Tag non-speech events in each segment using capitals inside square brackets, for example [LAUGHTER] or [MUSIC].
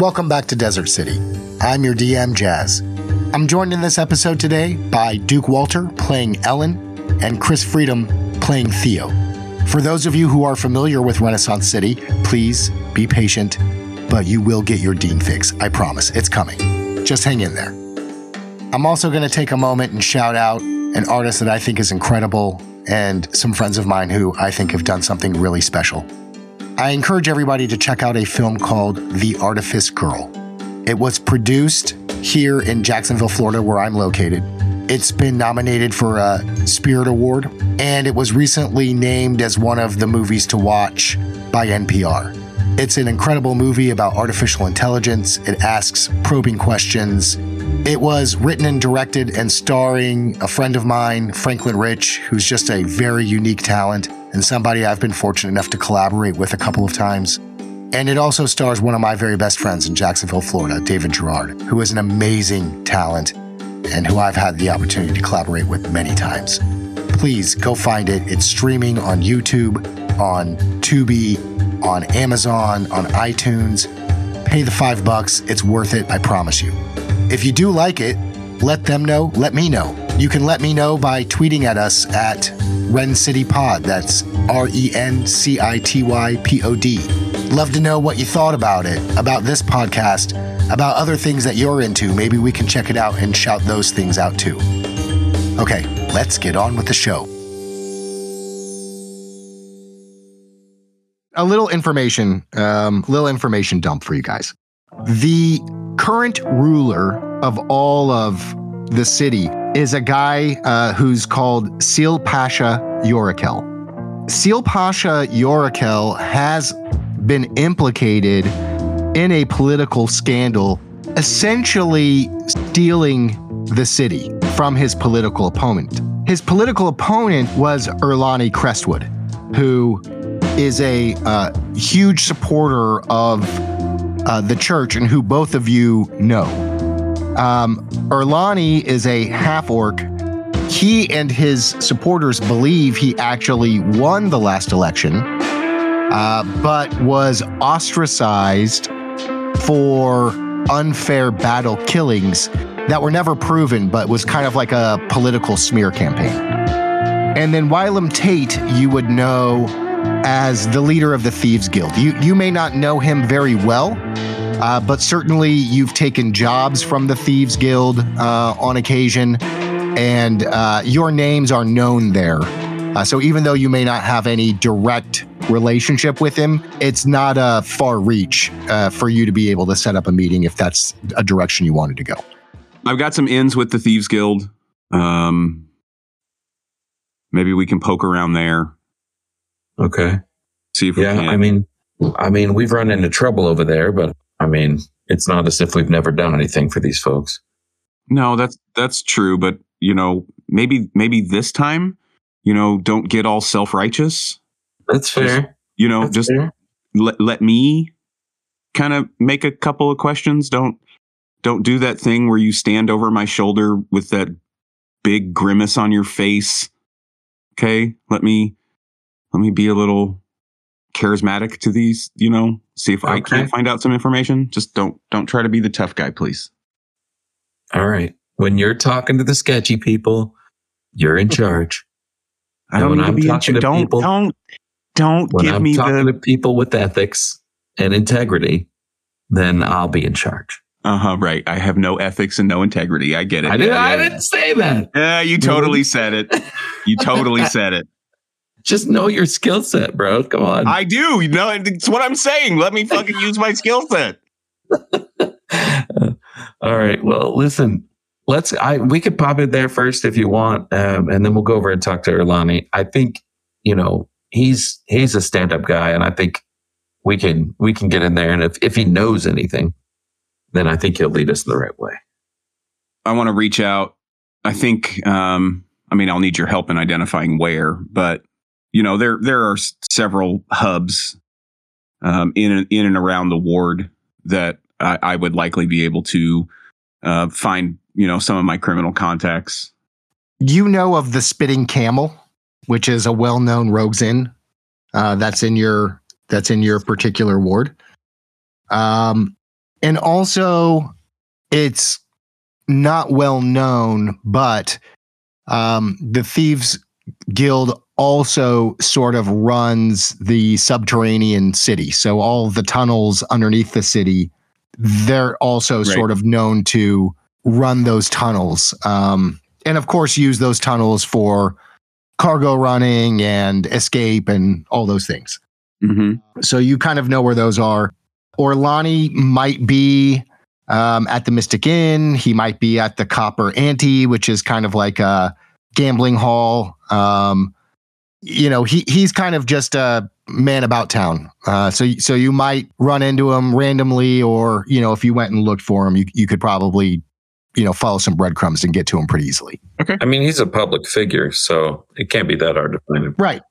Welcome back to Desert City. I'm your DM, Jas. I'm joined in this episode today by Duke Walter playing Ellen and Chris Freedom playing Theo. For those of you who are familiar with Renaissance City, please be patient, but you will get your Dean fix. I promise. It's coming. Just hang in there. I'm also going to take a moment and shout out an artist that I think is incredible and some friends of mine who I think have done something really special. I encourage everybody to check out a film called The Artifice Girl. It was produced here in Jacksonville, Florida, where I'm located. It's been nominated for a Spirit Award, and it was recently named as one of the movies to watch by NPR. It's an incredible movie about artificial intelligence. It asks probing questions. It was written and directed and starring a friend of mine, Franklin Ritch, who's just a very unique talent and somebody I've been fortunate enough to collaborate with a couple of times. And it also stars one of my very best friends in Jacksonville, Florida, David Girard, who is an amazing talent and who I've had the opportunity to collaborate with many times. Please go find it. It's streaming on YouTube, on Tubi, on Amazon, on iTunes. Pay the five bucks. It's worth it. I promise you. If you do like it, let them know. Let me know. You can let me know by tweeting at us at Ren City Pod. That's R E N C I T Y P O D. Love to know what you thought about it, about this podcast, about other things that you're into. Maybe we can check it out and shout those things out too. Okay, let's get on with the show. A little information, um, little information dump for you guys. The current ruler of all of the city is a guy uh, who's called Seal Pasha Yorakel. Seal Pasha Yorakel has been implicated in a political scandal, essentially stealing the city from his political opponent. His political opponent was Erlani Crestwood, who is a uh, huge supporter of uh, the church and who both of you know. Um, Erlani is a half orc. He and his supporters believe he actually won the last election, uh, but was ostracized for unfair battle killings that were never proven, but was kind of like a political smear campaign. And then Wylam Tate, you would know as the leader of the Thieves Guild. You you may not know him very well, uh, but certainly you've taken jobs from the Thieves Guild uh, on occasion, and uh, your names are known there. Uh, so even though you may not have any direct relationship with him, it's not a far reach uh, for you to be able to set up a meeting if that's a direction you wanted to go. I've got some ins with the Thieves Guild. Um, maybe we can poke around there. Okay. See if we Yeah, can. I mean, I mean, we've run into trouble over there, but I mean, it's not as if we've never done anything for these folks. no, that's that's true. But you know, maybe maybe this time, you know, don't get all self righteous. That's fair. You know, That's just fair. let let me kind of make a couple of questions. Don't don't do that thing where you stand over my shoulder with that big grimace on your face. Okay, let me let me be a little charismatic to these. You know, see if I can't find out some information. Just don't don't try to be the tough guy, please. All right. When you're talking to the sketchy people, you're in charge. I And don't need to be in to don't people- don't don't When give I'm me talking the to people with ethics and integrity, then I'll be in charge. uh huh right. I have no ethics and no integrity. I get it. I, did, Yeah, I yeah. didn't say that. Yeah, you totally said it. You totally [LAUGHS] said it. Just know your skill set, bro. Come on. I do. You know, it's what I'm saying. Let me fucking use my skill set. [LAUGHS] All right. Well, listen. Let's. I we could pop it there first if you want, um, and then we'll go over and talk to Erlani. I think you know he's he's a stand up guy, and I think we can we can get in there, and if if he knows anything, then I think he'll lead us in the right way. I want to reach out. I think. Um, I mean, I'll need your help in identifying where, but you know, there there are several hubs um, in and- in and around the ward that I, I would likely be able to uh, find. You know, some of my criminal contacts. You know of the Spitting Camel, which is a well-known rogues inn. Uh, that's in your that's in your particular ward. Um, and also it's not well known, but um, the Thieves Guild also sort of runs the subterranean city. So all the tunnels underneath the city, they're also Right. sort of known to run those tunnels. Um, and of course, use those tunnels for cargo running and escape and all those things. hmm So you kind of know where those are. Erlani might be um, at the Mystic Inn. He might be at the Copper Ante, which is kind of like a gambling hall. Um, you know, he he's kind of just a man about town. Uh, so so you might run into him randomly, or you know, if you went and looked for him, you you could probably you know follow some breadcrumbs and get to him pretty easily. Okay. I mean, he's a public figure, so it can't be that hard to find him. Right.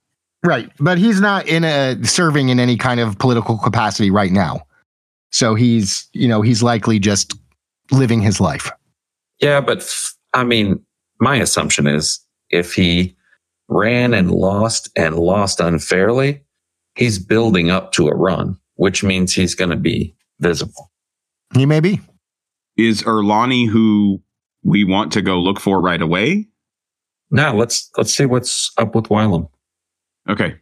Right. But he's not in a serving in any kind of political capacity right now. So he's, you know, he's likely just living his life. Yeah, but f- I mean, my assumption is if he ran and lost and lost unfairly, he's building up to a run, which means he's going to be visible. He may be. Is Erlani who we want to go look for right away? Now let's let's see what's up with Wylam. Okay.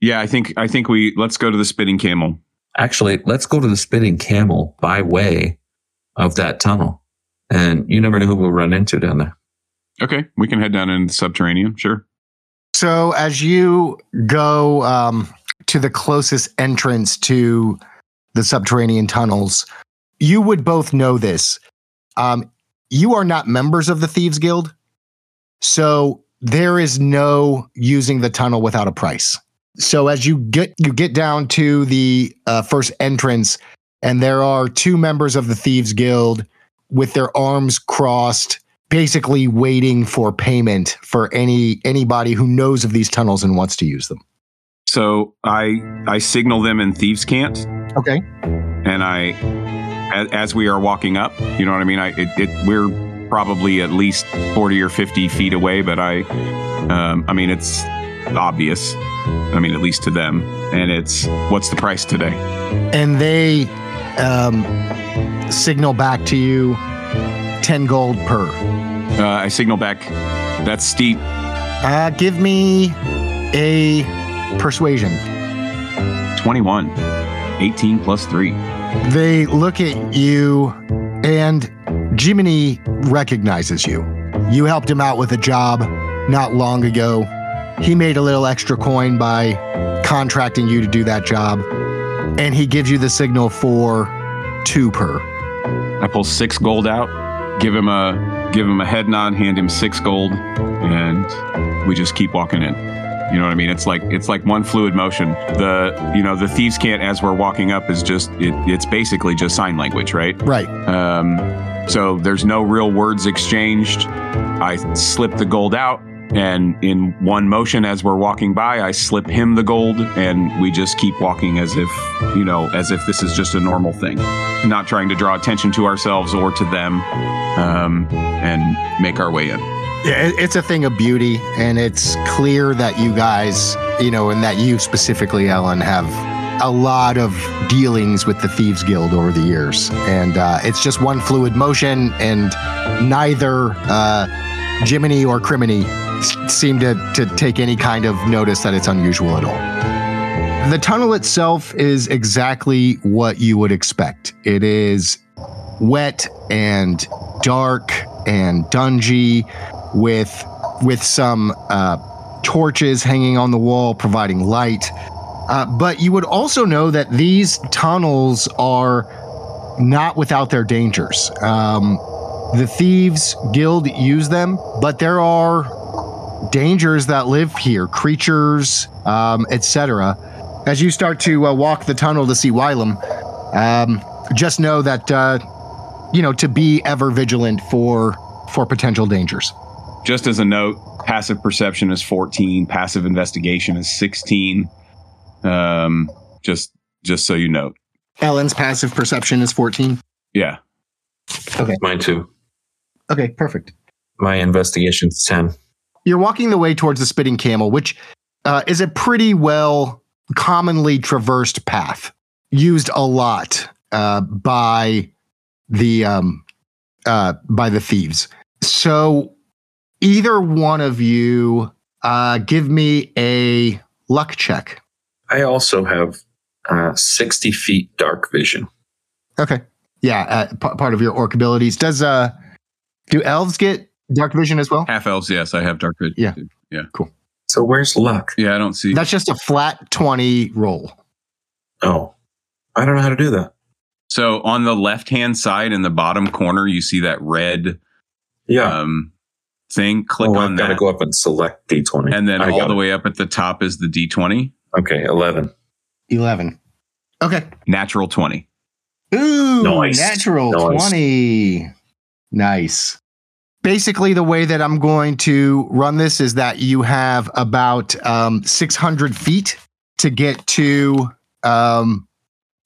Yeah, I think I think we let's go to the spitting camel. Actually, let's go to the spitting camel by way of that tunnel. And you never know who we'll run into down there. Okay, we can head down into the subterranean. Sure. So as you go um, to the closest entrance to the subterranean tunnels, you would both know this. Um, you are not members of the Thieves Guild. So there is no using the tunnel without a price. So as you get you get down to the uh, first entrance, and there are two members of the Thieves Guild with their arms crossed, basically waiting for payment for any anybody who knows of these tunnels and wants to use them. So I I signal them in thieves' cant, Okay. and I as, as we are walking up, you know what I mean. I it, it we're probably at least forty or fifty feet away, but I um, I mean it's obvious. I mean at least to them, and it's what's the price today? And they um, signal back to you 10 gold per. Uh, I signal back. That's steep. Uh, give me a persuasion. 21. 18 plus 3. They look at you, and Jiminy recognizes you. You helped him out with a job not long ago. He made a little extra coin by contracting you to do that job, and he gives you the signal for two per. I pull six gold out, give him a give him a head nod, hand him six gold, and we just keep walking in. You know what I mean? It's like it's like one fluid motion. The you know the thieves' cant as we're walking up is just it, it's basically just sign language, right? Right. Um, so there's no real words exchanged. I slip the gold out, and in one motion, as we're walking by, I slip him the gold, and we just keep walking as if, you know, as if this is just a normal thing, not trying to draw attention to ourselves or to them, um, and make our way in. Yeah, it's a thing of beauty, and it's clear that you guys, you know, and that you specifically, Ellen, have a lot of dealings with the Thieves Guild over the years. And uh, it's just one fluid motion, and neither uh, Jiminy or Criminy seem to, to take any kind of notice that it's unusual at all. The tunnel itself is exactly what you would expect. It is wet and dark and dungy with with some uh, torches hanging on the wall providing light. Uh, but you would also know that these tunnels are not without their dangers. Um, the thieves guild use them, but there are dangers that live here, creatures, um, etc. As you start to uh, walk the tunnel to see Wylam, um, just know that uh, you know to be ever vigilant for for potential dangers. Just as a note, passive perception is 14, passive investigation is 16. Um, just just so you know. Ellen's passive perception is 14. Yeah. Okay. Mine too. Okay, perfect. My investigation's 10. You're walking the way towards the spitting camel, which uh, is a pretty well commonly traversed path, used a lot uh, by the um, uh, by the thieves. So either one of you uh, give me a luck check. I also have uh, 60 feet dark vision. Okay. Yeah, uh, p- part of your orc abilities. Does uh do elves get dark vision as well? Half elves, yes, I have dark vision. Yeah. too. Yeah. Cool. So where's luck? Yeah, I don't see. That's just a flat 20 roll. Oh, I don't know how to do that. So on the left hand side in the bottom corner, you see that red Yeah. um, thing. Click oh, on I've got to that. go up and select D20. And then I all the it. way up at the top is the D20, Okay, 11. 11. Okay. natural 20. Ooh, Nice. natural Nice. 20. Nice. Basically, the way that I'm going to run this is that you have about um, 600 feet to get to um,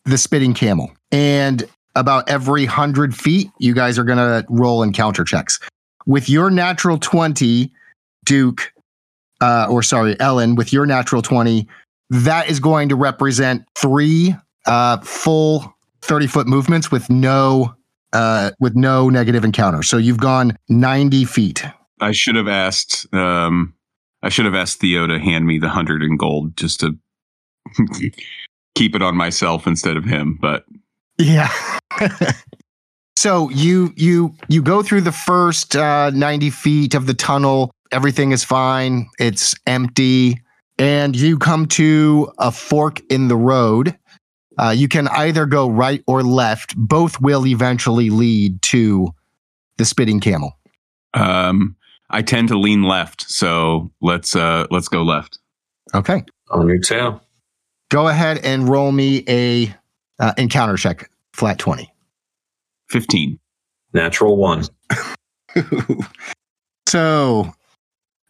the spitting camel. And about every 100 feet, you guys are going to roll encounter checks. With your natural 20, Duke, uh, or sorry, Ellen, with your natural 20, that is going to represent three uh, full 30 foot movements with no uh, with no negative encounter. So you've gone 90 feet. I should have asked um, I should have asked Theo to hand me the 100 in gold just to [LAUGHS] keep it on myself instead of him, but Yeah. [LAUGHS] so you you you go through the first uh, 90 feet of the tunnel. Everything is fine. It's empty, and you come to a fork in the road. Uh, you can either go right or left. Both will eventually lead to the spitting camel. um, I tend to lean left, so let's uh, let's go left. Okay. On your tail. Go ahead and roll me a uh, encounter check, flat 20. 15. Natural one. [LAUGHS] so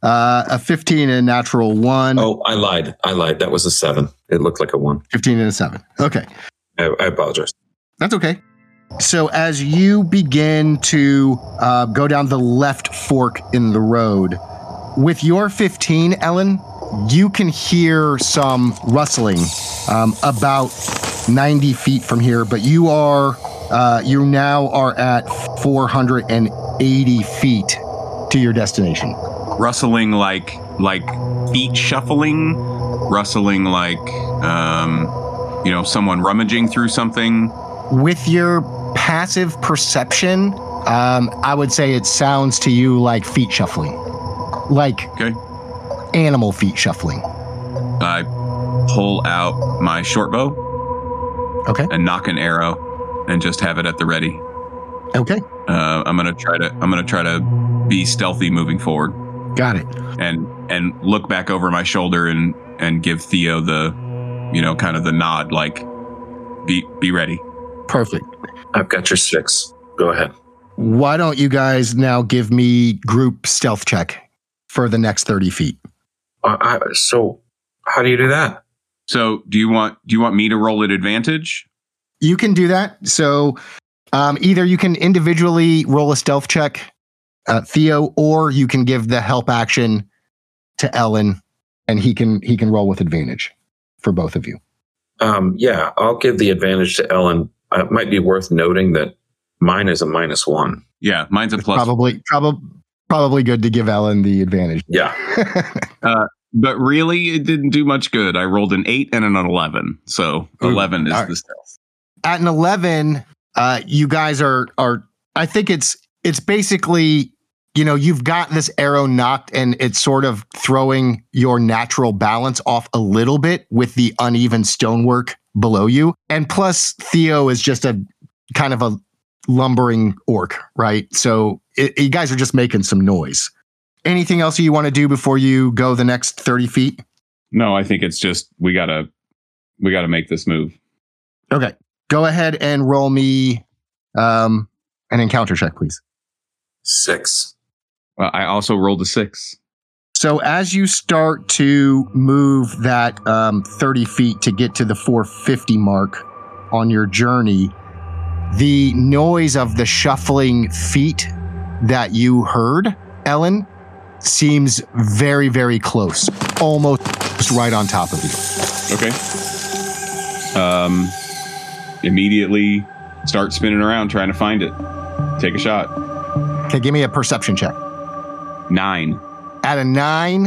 uh, a 15 and a natural one. Oh, I lied. I lied. That was a seven. It looked like a one. 15 and a 7. Okay. I, I apologize. That's okay. So as you begin to uh, go down the left fork in the road, with your 15, Ellen, you can hear some rustling um, about 90 feet from here, but you are uh, you now are at 480 feet to your destination. Rustling like like feet shuffling, rustling like um, you know someone rummaging through something. With your passive perception, um, I would say it sounds to you like feet shuffling, like Okay. animal feet shuffling. I pull out my short bow Okay. and nock an arrow and just have it at the ready. Okay. Uh, I'm gonna try to I'm gonna try to be stealthy moving forward Got it. and and look back over my shoulder and and give Theo the you know kind of the nod like be be ready. Perfect. I've got your six. Go ahead. Why don't you guys now give me group stealth check for the next 30 feet? Uh, I, so, how do you do that? So do you want do you want me to roll at advantage? You can do that. So um, either you can individually roll a stealth check, uh, Theo, or you can give the help action to Ellen and he can he can roll with advantage for both of you. Um, yeah, I'll give the advantage to Ellen. Uh, it might be worth noting that mine is a minus one. Yeah, mine's a It's plus. probably probably probably good to give Ellen the advantage. Yeah. [LAUGHS] But really, it didn't do much good. I rolled an eight and an eleven, so Ooh, eleven is all right. the stealth. at an 11 uh you guys are are i think it's it's basically you know you've got this arrow nocked and it's sort of throwing your natural balance off a little bit with the uneven stonework below you. And plus theo is just a kind of a lumbering orc right? So it, you guys are just making some noise. Anything else you want to do before you go the next 30 feet? No, I think it's just we gotta we gotta make this move. okay go ahead and roll me um an encounter check please. Six. Well, I also rolled a six. So as you start to move that um, 30 feet to get to the 450 mark on your journey, the noise of the shuffling feet that you heard, Ellen, seems very, very close, almost right on top of you. Okay. Um, immediately start spinning around trying to find it. Take a shot. Okay, give me a perception check. Nine. At a nine,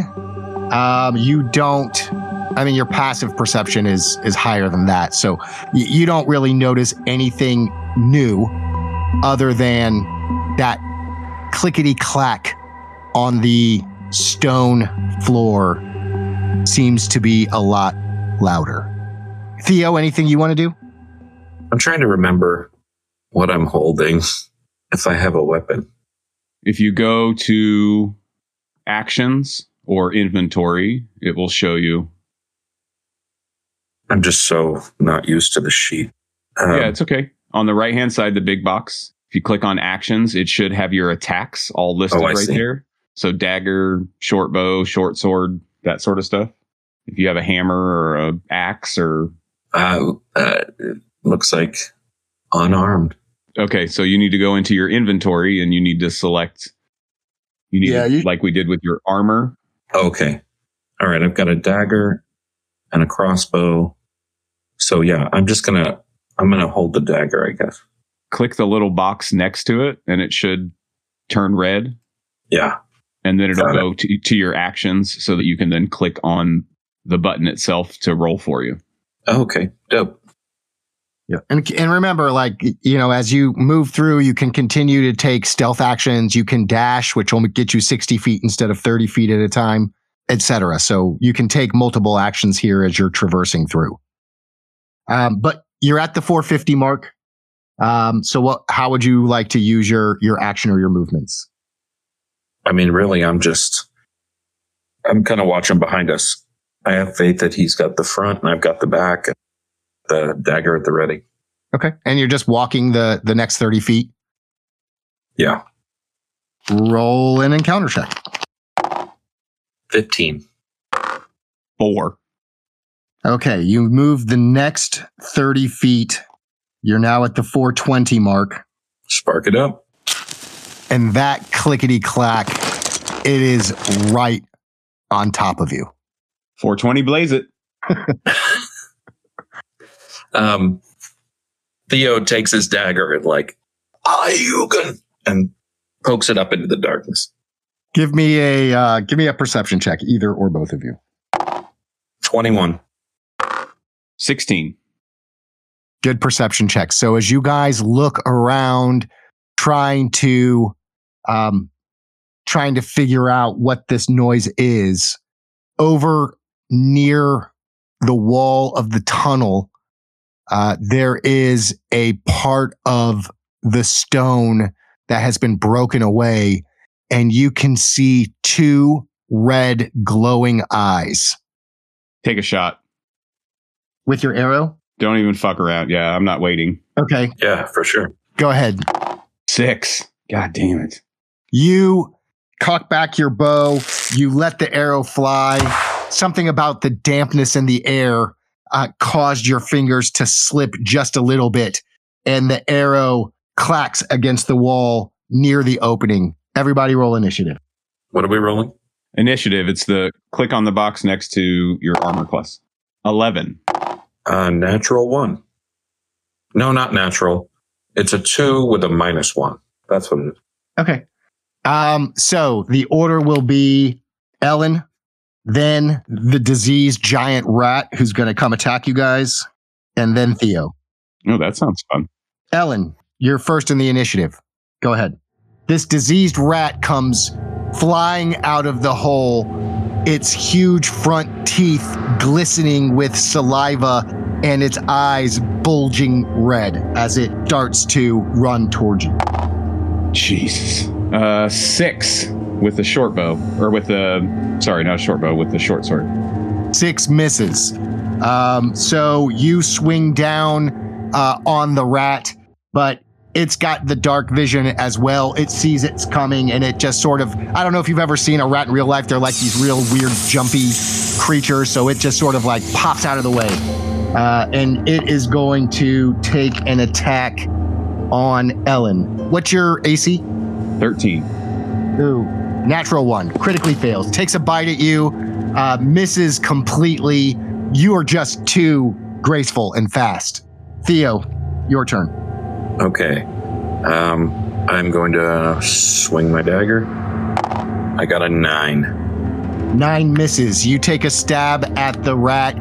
um, you don't. I mean, your passive perception is is higher than that, so y- you don't really notice anything new, other than that clickety clack on the stone floor seems to be a lot louder. Theo, anything you want to do? I'm trying to remember what I'm holding. If I have a weapon, If you go to actions or inventory, it will show you. I'm just so not used to the sheet. Um, yeah, it's okay. On the right hand side, the big box, if you click on actions, it should have your attacks all listed Oh, right see. there. So dagger, short bow, short sword, that sort of stuff. If you have a hammer or a axe or uh, uh, it looks like unarmed. Okay, so you need to go into your inventory and you need to select. You need Yeah, to- you- like we did with your armor. Okay. All right. I've got a dagger and a crossbow. So yeah, I'm just gonna I'm gonna hold the dagger, I guess. Click the little box next to it, and it should turn red. Yeah. and then it'll Got it. go to, to your actions so that you can then click on the button itself to roll for you. Okay. Dope. Yeah. And, and remember, like, you know, as you move through, you can continue to take stealth actions. You can dash, which will get you 60 feet instead of 30 feet at a time, etc. So you can take multiple actions here as you're traversing through. Um, but you're at the 450 mark. Um, so what, how would you like to use your, your action or your movements? I mean, really, I'm just I'm kind of watching behind us. I have faith that he's got the front and I've got the back, and the dagger at the ready. Okay. And you're just walking the, the next 30 feet. Yeah. Roll an encounter check. Fifteen. Four. Okay. You move the next 30 feet. You're now at the 420 mark. Spark it up. and that clickety clack, it is right on top of you. 420 blaze it. [LAUGHS] Um, Theo takes his dagger and like, Ayugan, and pokes it up into the darkness. Give me a uh, give me a perception check, either or both of you. 21. 16. Good perception check. So as you guys look around, trying to um, trying to figure out what this noise is, over near the wall of the tunnel, uh, there is a part of the stone that has been broken away, and you can see two red glowing eyes. Take a shot. With your arrow? Don't even fuck around. Yeah, I'm not waiting. Okay, Yeah, for sure. go ahead. Six. God damn it. You cock back your bow, you let the arrow fly. Something about the dampness in the air uh, caused your fingers to slip just a little bit, and the arrow clacks against the wall near the opening. Everybody roll initiative. What are we rolling? Initiative. It's the click on the box next to your armor class. 11. Uh, natural one. No, not natural. It's a two with a minus one. That's what it is. Okay. Um, so the order will be Ellen, then the diseased giant rat who's going to come attack you guys, and then Theo. Oh, that sounds fun. Ellen, you're first in the initiative. Go ahead. This diseased rat comes flying out of the hole, its huge front teeth glistening with saliva and its eyes bulging red as it darts to run towards you. Jesus. Uh, six with the short bow, or with the, sorry, not a short bow, with the short sword. Six misses. Um, so you swing down uh, on the rat, but it's got the dark vision as well. It sees it's coming and it just sort of, I don't know if you've ever seen a rat in real life. They're like these real weird, jumpy creatures. So it just sort of like pops out of the way. Uh, and it is going to take an attack on Ellen. What's your AC? 13. Ooh, natural one. Critically fails. Takes a bite at you, uh, misses completely. You are just too graceful and fast. Theo, your turn. Okay. Um, I'm going to swing my dagger. I got a nine. Nine misses. You take a stab at the rat.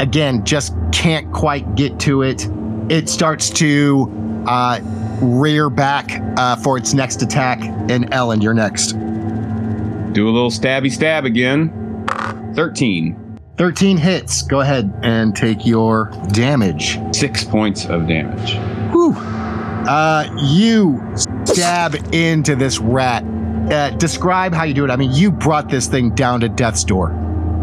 Again, just can't quite get to it. It starts to uh, rear back uh, for its next attack. And Ellen, you're next. Do a little stabby stab again. 13. 13 hits. Go ahead and take your damage. Six points of damage. Whew. Uh, you stab into this rat. Uh, describe how you do it. I mean, you brought this thing down to death's door.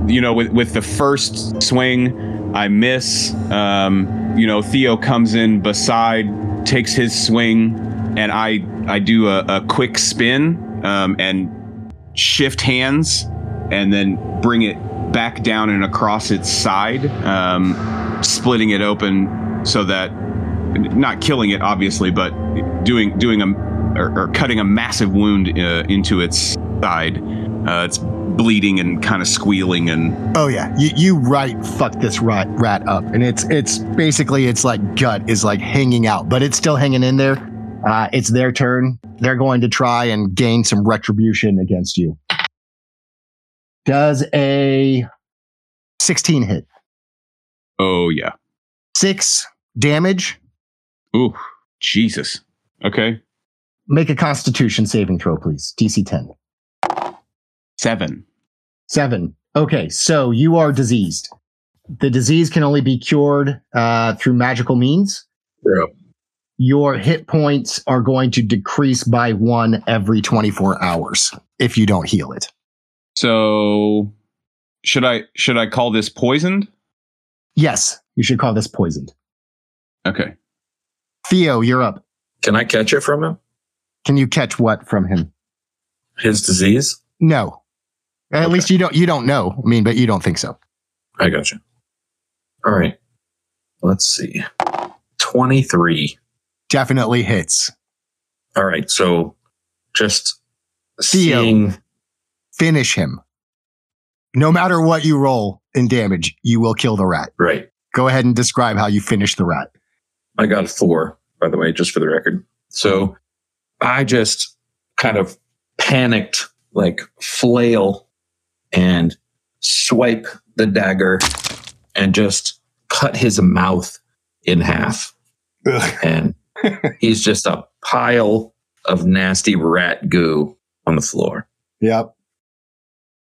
You know, with, with the first swing, I miss. Um, you know, Theo comes in beside, takes his swing, and I I do a, a quick spin um, and shift hands, and then bring it back down and across its side, um, splitting it open so that not killing it obviously, but doing doing a or, or cutting a massive wound uh, into its side. Uh, it's bleeding and kind of squealing and Oh yeah, you you right fuck this rat rat up, and it's it's basically its like gut is like hanging out, but it's still hanging in there. Uh, it's their turn. They're going to try and gain some retribution against you. Does a 16 hit? oh yeah. Six damage. Ooh, Jesus. Okay. Make a Constitution saving throw, please. DC 10. Seven. Seven. Okay, so you are diseased. The disease can only be cured uh, through magical means. Yeah. Your hit points are going to decrease by one every 24 hours if you don't heal it. So should I should I call this poisoned? Yes, you should call this poisoned. Okay. Theo, you're up. Can I catch it from him? Can you catch what from him? His disease? No. At Okay. least you don't you don't know. I mean, but you don't think so. I got you. All right. Let's see. 23. Definitely hits. All right. So just Theo. seeing. Finish him. No matter what you roll in damage, you will kill the rat. Right. Go ahead and describe how you finish the rat. I got a four, by the way, just for the record. So I just kind of panicked, like flail and swipe the dagger and just cut his mouth in half. And [LAUGHS] he's just a pile of nasty rat goo on the floor. Yep.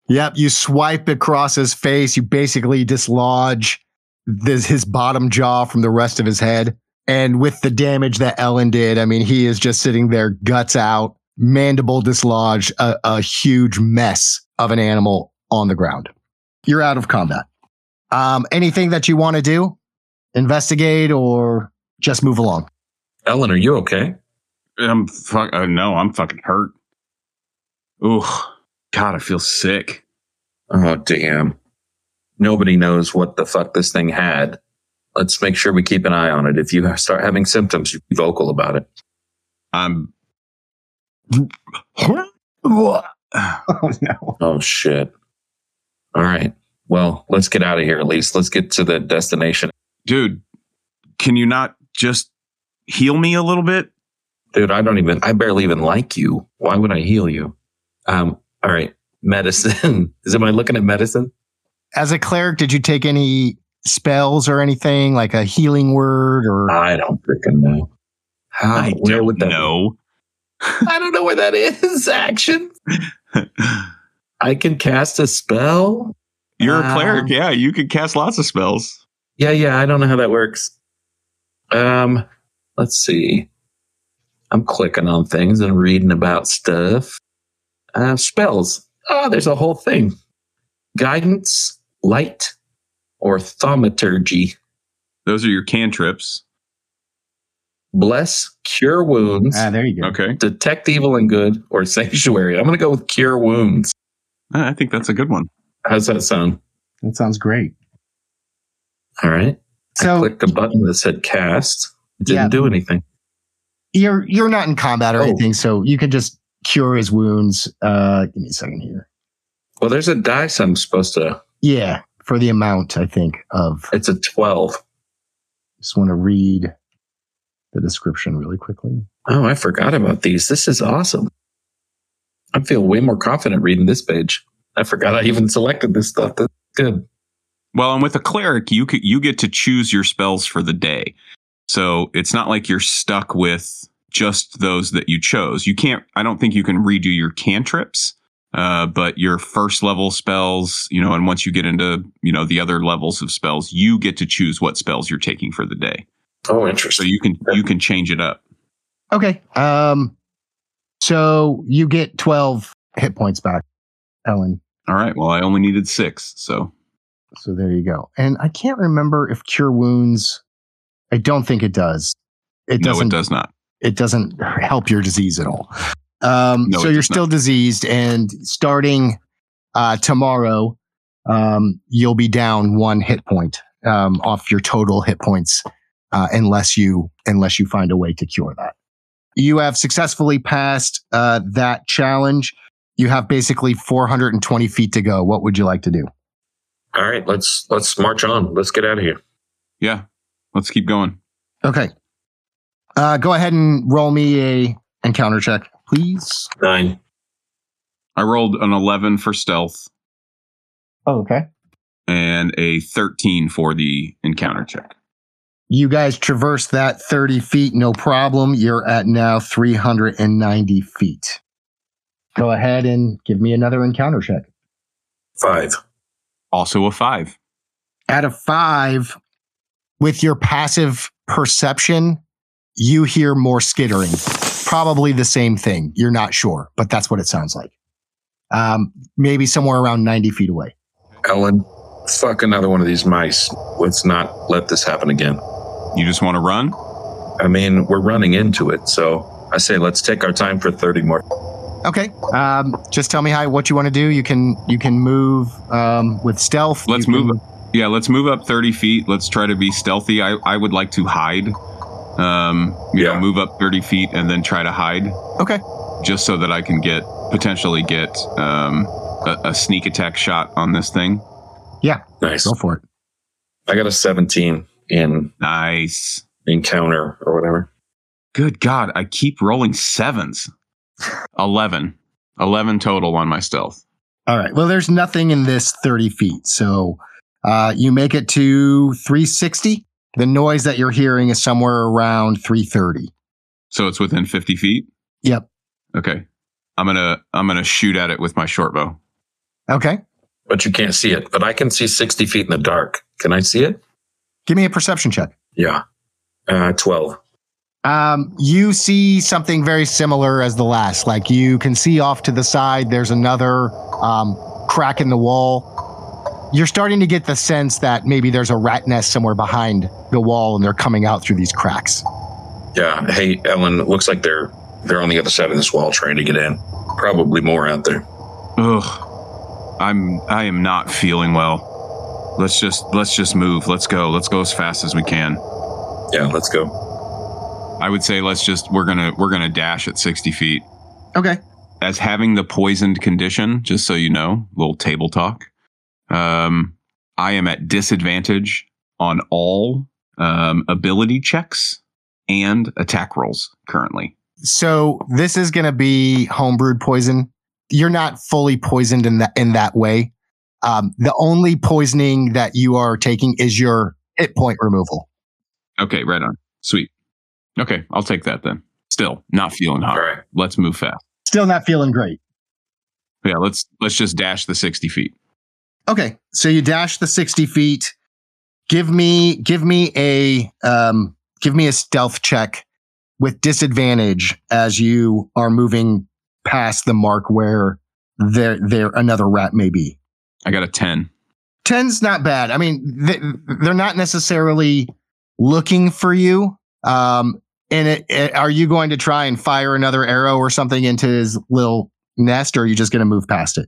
Yep. You swipe across his face. You basically dislodge this, his bottom jaw from the rest of his head. And with the damage that Ellen did, I mean, he is just sitting there, guts out, mandible dislodged, a, a huge mess of an animal on the ground. You're out of combat. Um, anything that you want to do? Investigate or just move along? Ellen, are you okay? I'm fuck. Uh, no, I'm fucking hurt. Ooh, God, I feel sick. Oh, damn. Nobody knows what the fuck this thing had. Let's make sure we keep an eye on it. If you start having symptoms, you be vocal about it. I'm. [LAUGHS] Oh, no. Oh, shit. All right. Well, let's get out of here at least. Let's get to the destination. Dude, can you not just heal me a little bit? Dude, I don't even, I barely even like you. Why would I heal you? Um, all right. Medicine. [LAUGHS] Is am I looking at medicine? As a cleric, did you take any spells or anything like a healing word or I don't freaking know. How, I where don't would that know. [LAUGHS] I don't know where that is. Action. I can cast a spell. You're a Um, cleric, yeah. You can cast lots of spells. Yeah, yeah, I don't know how that works. Um, let's see. I'm clicking on things and reading about stuff. Uh, spells. Oh, there's a whole thing. Guidance, light, or thaumaturgy. Those are your cantrips. Bless, cure wounds, Ah, there you go. Okay, detect evil and good, or [LAUGHS] sanctuary. I'm going to go with cure wounds. Uh, I think that's a good one. How's that sound? That sounds great. All right. I So clicked a button that said cast. It didn't Yeah. do anything. you're you're not in combat or Oh. anything, so you can just cure his wounds. Uh, give me a second here. Well, there's a dice I'm supposed to. Yeah, for the amount I think of. It's a 12. Just want to read the description really quickly. Oh, I forgot about these. This is awesome. I feel way more confident reading this page. I forgot I even selected this stuff. That's good. Well, and with a cleric, you could, you get to choose your spells for the day. So it's not like you're stuck with just those that you chose. You can't. I don't think you can redo your cantrips. Uh, but your first level spells, you know, and once you get into, you know, the other levels of spells, you get to choose what spells you're taking for the day. Oh, interesting. So you can you can change it up. Okay. Um, so you get 12 hit points back, Ellen. All right. Well, I only needed six, so So there you go. And I can't remember if cure wounds. I don't think it does. It no, doesn't. it does not. It doesn't help your disease at all. Um, No, so you're does still diseased, and starting uh, tomorrow, um, you'll be down one hit point um, off your total hit points, uh, unless you unless you find a way to cure that. You have successfully passed uh, that challenge. You have basically 420 feet to go. What would you like to do? All right, let's let's march on. Let's get out of here. Yeah. Let's keep going. Okay. Uh, go ahead and roll me a encounter check, please. Nine. I rolled an 11 for stealth Oh, okay. and a 13 for the encounter check. You guys traverse that 30 feet, no problem. You're at now 390 feet. Go ahead and give me another encounter check. Five. Also a five. Out of five, with your passive perception, you hear more skittering. Probably the same thing. You're not sure, but that's what it sounds like. Um, maybe somewhere around 90 feet away. Ellen, fuck another one of these mice. Let's not let this happen again. You just want to run? I mean, we're running into it, so I say let's take our time for 30 more. Okay. Um, just tell me how what you want to do. You can you can move um, with stealth. Let's You can- move Yeah, let's move up 30 feet. Let's try to be stealthy. I, I would like to hide. Um, you Yeah. know, move up 30 feet and then try to hide Okay. just so that I can get potentially get um, a, a sneak attack shot on this thing. Yeah. Nice. Go for it. I got a 17 in Nice. encounter or whatever. Good God, I keep rolling sevens. 11. 11 total on my stealth. All right. Well, there's nothing in this 30 feet. So uh, you make it to 360. The noise that you're hearing is somewhere around 330. So it's within 50 feet? Yep. Okay. I'm going to I'm going to shoot at it with my short bow. Okay. But you can't see it. But I can see 60 feet in the dark. Can I see it? Give me a perception check. Yeah. Uh, 12. Um, you see something very similar as the last. Like you can see off to the side, there's another um, crack in the wall. You're starting to get the sense that maybe there's a rat nest somewhere behind the wall and they're coming out through these cracks. Yeah. Hey, Ellen, it looks like they're they're on the other side of this wall trying to get in. Probably more out there. Ugh. I'm I am not feeling well. Let's just let's just move. Let's go. Let's go as fast as we can. Yeah, let's go. I would say let's just we're gonna we're gonna dash at 60 feet. Okay. As having the poisoned condition, just so you know, little table talk. Um, I am at disadvantage on all um, ability checks and attack rolls currently. So this is going to be homebrewed poison. You're not fully poisoned in that in that way. Um, the only poisoning that you are taking is your hit point removal. Okay, right on. Sweet. Okay, I'll take that then. Still not feeling hot. All right. Let's move fast. Still not feeling great. Yeah, let's let's just dash the 60 feet. Okay, so you dash the sixty feet. Give me give me a um, give me a stealth check with disadvantage as you are moving past the mark where there there another rat may be. I got a 10. 10's not bad. I mean, they, they're not necessarily looking for you. Um, and it, it- are you going to try and fire another arrow or something into his little nest, or are you just going to move past it?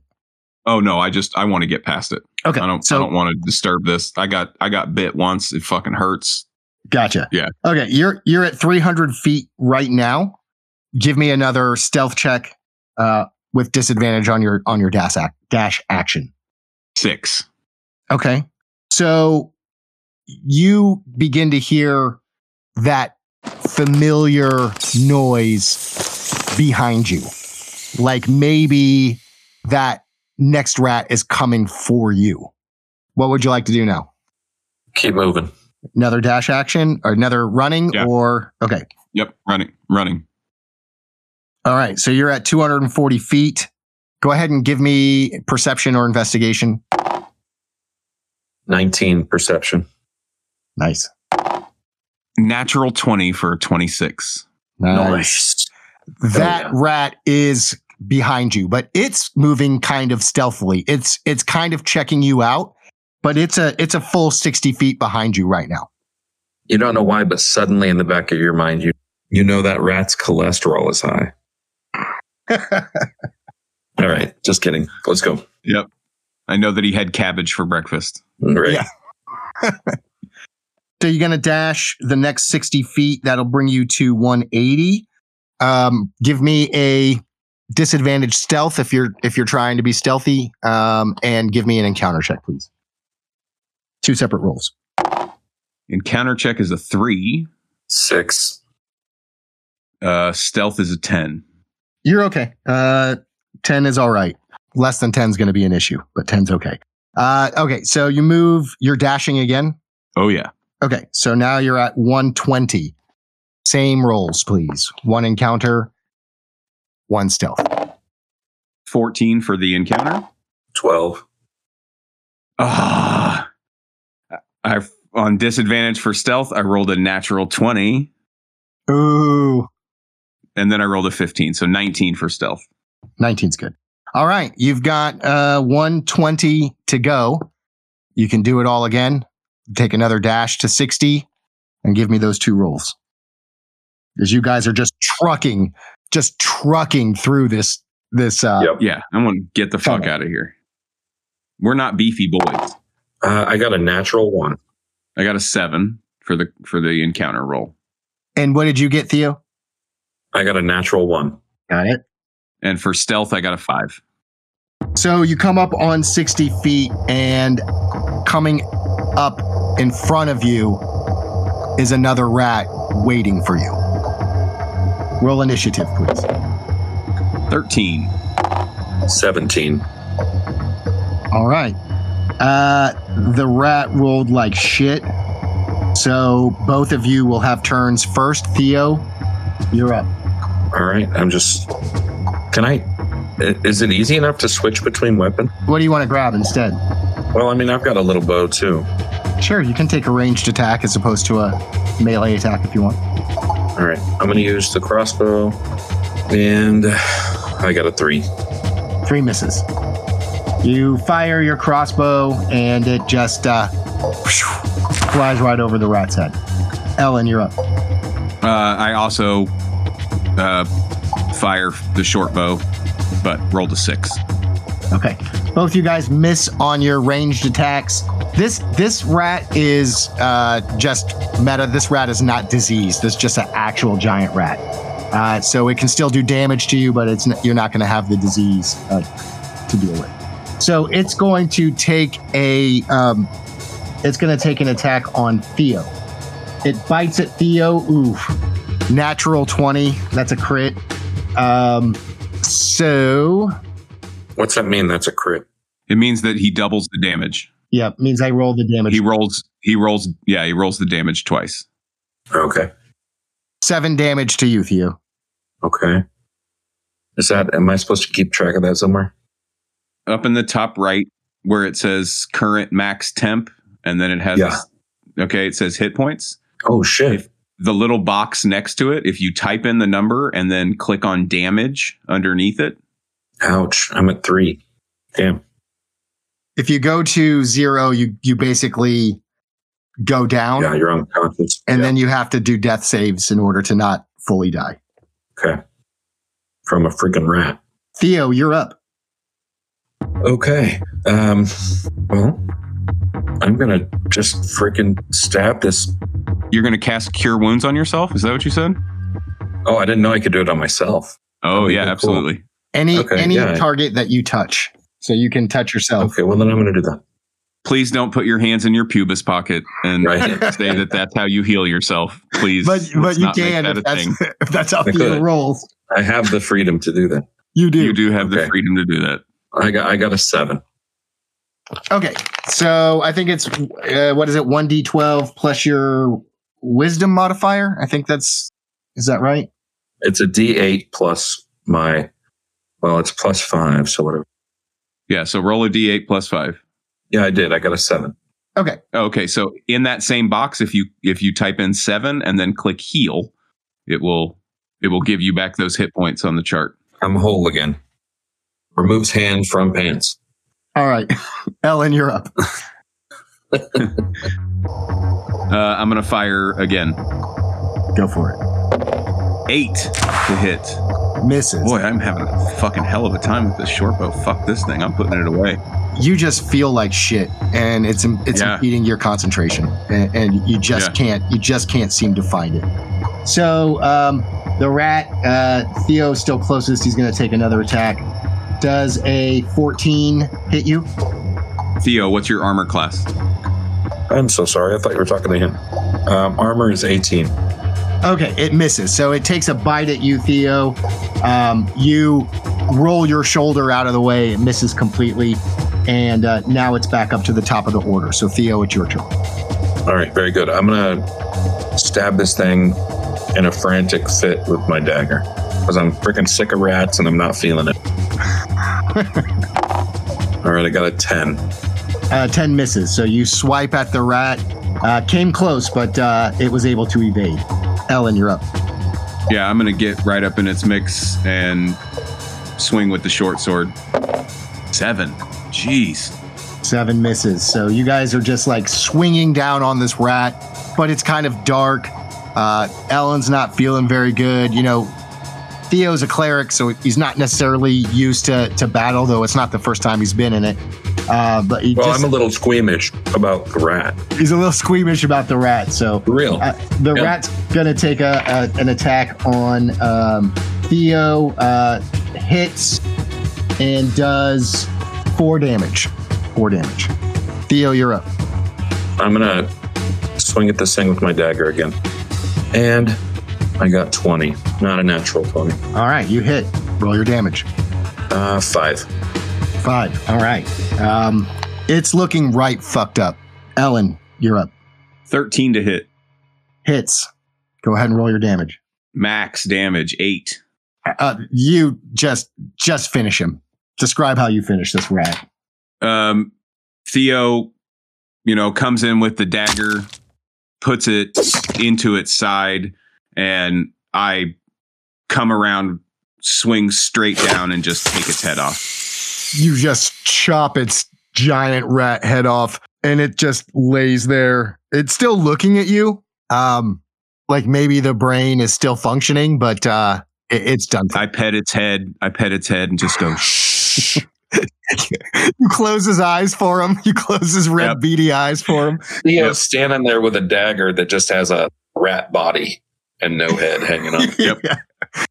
Oh no, I just I want to get past it. Okay, I don't so I don't want to disturb this. I got I got bit once. It fucking hurts. gotcha. Yeah. Okay, you're you're at 300 feet right now. Give me another stealth check uh, with disadvantage on your on your dash ac- dash action. 6. Okay. So you begin to hear that familiar noise behind you. Like maybe that next rat is coming for you. What would you like to do now? Keep moving. Another dash action or another running Yeah. or okay. Yep, running, running. All right. So you're at 240 feet. Go ahead and give me perception or investigation. 19 perception. Nice. Natural 20 for 26. Nice. That oh, yeah. rat is behind you, but it's moving kind of stealthily. It's it's kind of checking you out, but it's a it's a full 60 feet behind you right now. You don't know why, but suddenly in the back of your mind, you you know that rat's cholesterol is high. [LAUGHS] All right, just kidding. Let's go. Yep. I know that he had cabbage for breakfast. Right. Yeah. [LAUGHS] So you're gonna dash the next 60 feet. That'll bring you to 180. Um, give me a disadvantage stealth if you're if you're trying to be stealthy. Um, and give me an encounter check, please. Two separate rolls. Encounter check is a three. Six. Uh, stealth is a 10. You're okay. Uh, 10 is all right. Less than 10 is going to be an issue, but 10's okay. Uh, okay. So you move, you're dashing again. Oh, yeah. Okay. So now you're at 120. Same rolls, please. One encounter, one stealth. 14 for the encounter. 12. Ah. I on disadvantage for stealth, I rolled a natural 20 Ooh. and then I rolled a 15, so 19 for stealth. 19's good. All right. You've got uh, 120 to go. You can do it all again. Take another dash to 60 and give me those two rolls. Because you guys are just trucking, just trucking through this, this, uh, Yep. Yeah, I want to get the fuck out of here. We're not beefy boys. Uh, I got a natural one. I got a 7 for the for the encounter roll. and what did you get, Theo? I got a natural one. Got it. And for stealth, I got a 5. So you come up on 60 feet and coming up in front of you is another rat waiting for you. Roll initiative, please. 13. 17. All right. Uh, the rat rolled like shit. So both of you will have turns first. Theo, you're up. All right. I'm just. Can I. i- Is it easy enough to switch between weapon? What do you want to grab instead? Well, I mean, I've got a little bow too. Sure, you can take a ranged attack as opposed to a melee attack if you want. All right. I'm going to use the crossbow. And I got a three. Three misses. You fire your crossbow and it just uh, flies right over the rat's head. Ellen, you're up. Uh, I also uh, fire the short bow, but rolled a 6. Okay. Both you guys miss on your ranged attacks. This this rat is uh, just meta. This rat is not diseased. This is just an actual giant rat. Uh, so it can still do damage to you, but it's n- you're not going to have the disease uh, to deal with. So it's going to take a um, it's going to take an attack on Theo. It bites at Theo. Oof. Natural twenty. That's a crit. Um, so What's that mean? That's a crit. It means that he doubles the damage. Yeah, means I roll the damage. He rolls, he rolls, yeah, he rolls the damage twice. Okay. Seven damage to you, Theo. Okay. Is that, am I supposed to keep track of that somewhere? Up in the top right, where it says current max temp, and then it has, Yeah. okay, it says hit points. Oh, shit. The little box next to it, if you type in the number and then click on damage underneath it, Ouch. I'm at three. Damn. If you go to zero, you you basically go down, Yeah, you're unconscious. and Yeah. then you have to do death saves in order to not fully die. Okay. From a freaking rat. Theo, you're up. Okay. Um, well, I'm going to just freaking stab this. you're going to cast cure wounds on yourself. Is that what you said? Oh, I didn't know I could do it on myself. Oh, That'd be yeah, cool. absolutely. Any Okay, any yeah. target that you touch, so you can touch yourself. Okay, well, then I'm going to do that. please don't put your hands in your pubis pocket and Right. [LAUGHS] say that that's how you heal yourself. Please, but but you can that if that's, thing. [LAUGHS] if that's how I Theo rolls. I have the freedom to do that. You do. You do have the freedom to do that. I got I got a seven. Okay, so I think it's uh, what is it? One d twelve plus your wisdom modifier. I think that's is that right? It's a D eight plus my well, it's plus five, so whatever. Yeah. So roll a d8 plus five. Yeah, I did. I got a seven. Okay, Okay. So in that same box, if you if you type in seven and then click heal, it will it will give you back those hit points on the chart. I'm whole again. Removes hand from pants. all right, [LAUGHS] Ellen, you're up. [LAUGHS] Uh, I'm gonna fire again. Go for it. Eight to hit. Misses. Boy, I'm having a fucking hell of a time with this short bow. Fuck this thing. I'm putting it away. you just feel like shit and it's it's Yeah. impeding your concentration and, and you just Yeah. can't you just can't seem to find it so um, the rat uh, theo still closest he's going to take another attack does a 14 hit you Theo, what's your armor class? I'm so sorry. I thought you were talking to him. Um, armor is 18. Okay it misses so it takes a bite at you theo um, you roll your shoulder out of the way it misses completely and uh, now it's back up to the top of the order so theo it's your turn All right, very good. I'm gonna stab this thing in a frantic fit with my dagger because I'm freaking sick of rats and I'm not feeling it. [LAUGHS] All right, I got a 10. Uh, 10 misses. So you swipe at the rat. Uh, came close, but uh, it was able to evade. Ellen, you're up. Yeah, I'm gonna get right up in its mix and swing with the short sword. Seven. Jeez. Seven misses. So you guys are just like swinging down on this rat, but it's kind of dark. Uh, Ellen's not feeling very good. You know, Theo's a cleric, so he's not necessarily used to, to battle, though it's not the first time he's been in it. Uh, but Well, just, I'm a little squeamish about the rat. he's a little squeamish about the rat. So For real. Uh, the Yeah. rat's gonna take a, a an attack on um, Theo. Uh, hits and does four damage. Four damage. Theo, you're up. I'm gonna swing at this thing with my dagger again. And I got 20, not a natural 20. All right, you hit. Roll your damage. Uh, five. Five. All right. Um, it's looking right fucked up. Ellen, you're up. 13 to hit. Hits. Go ahead and roll your damage. Max damage, eight. Uh, you just just finish him. Describe how you finish this rat. Um, Theo, you know, comes in with the dagger, puts it into its side, and I come around, swing straight down, and just take its head off. You just chop its giant rat head off and it just lays there. It's still looking at you. Um, like maybe the brain is still functioning, but uh, it, it's done. For. I pet its head. I pet its head and just go, [LAUGHS] shh. you close his eyes for him. You close his red Yep. beady eyes for him. Theo's Yep. standing there with a dagger that just has a rat body and no head hanging on. [LAUGHS] Yep. Yeah. [LAUGHS]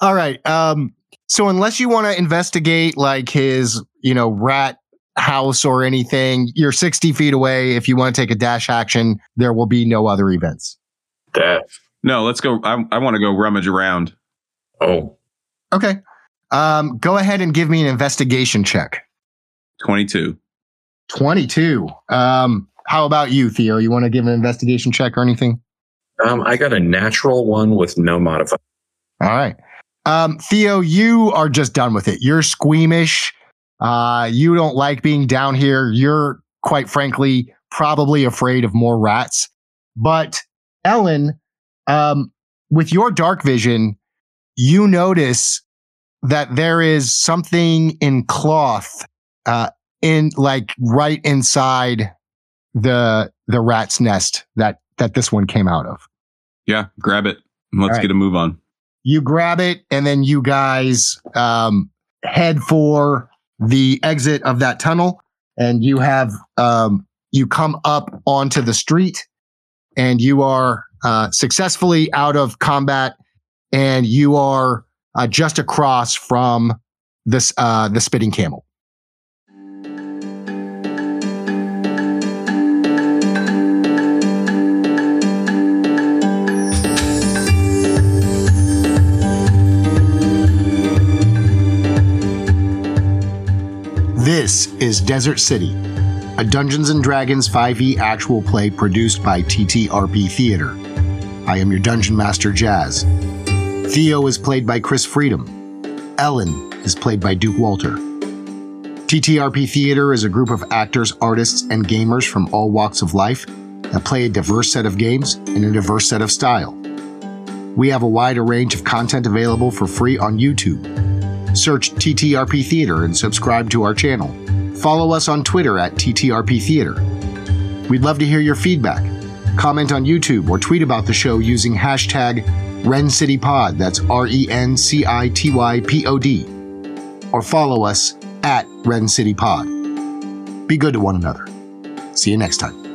All right. Um, so unless you want to investigate like his, you know, rat house or anything, you're 60 feet away. If you want to take a dash action, there will be no other events. That. No, let's go. I, I want to go rummage around. Oh, Okay. Um, go ahead and give me an investigation check. 22. 22. Um, how about you, Theo? You want to give an investigation check or anything? um, I got a natural one with no modifier. All right. Um, Theo, you are just done with it. You're squeamish. Uh, you don't like being down here. You're quite frankly probably afraid of more rats. But Ellen, um, with your dark vision, you notice that there is something in cloth, uh, in like right inside the the rat's nest that that this one came out of. Yeah, grab it. Let's right. get a move on. You grab it and then you guys um, head for the exit of that tunnel and you have um, you come up onto the street and you are uh, successfully out of combat and you are uh, just across from this uh, the spitting camel This is Desert City, a Dungeons and Dragons 5e actual play produced by TTRP Theater. I am your Dungeon Master Jas. Theo is played by Chris Freedom. Ellen is played by Duke Walter. TTRP Theater is a group of actors, artists, and gamers from all walks of life that play a diverse set of games in a diverse set of style. We have a wider range of content available for free on YouTube. Search TTRP Theater and subscribe to our channel. Follow us on Twitter at TTRP Theater. We'd love to hear your feedback. Comment on YouTube or tweet about the show using hashtag RenCityPod, that's R E N C I T Y P O D, or follow us at RenCityPod. Be good to one another. See you next time.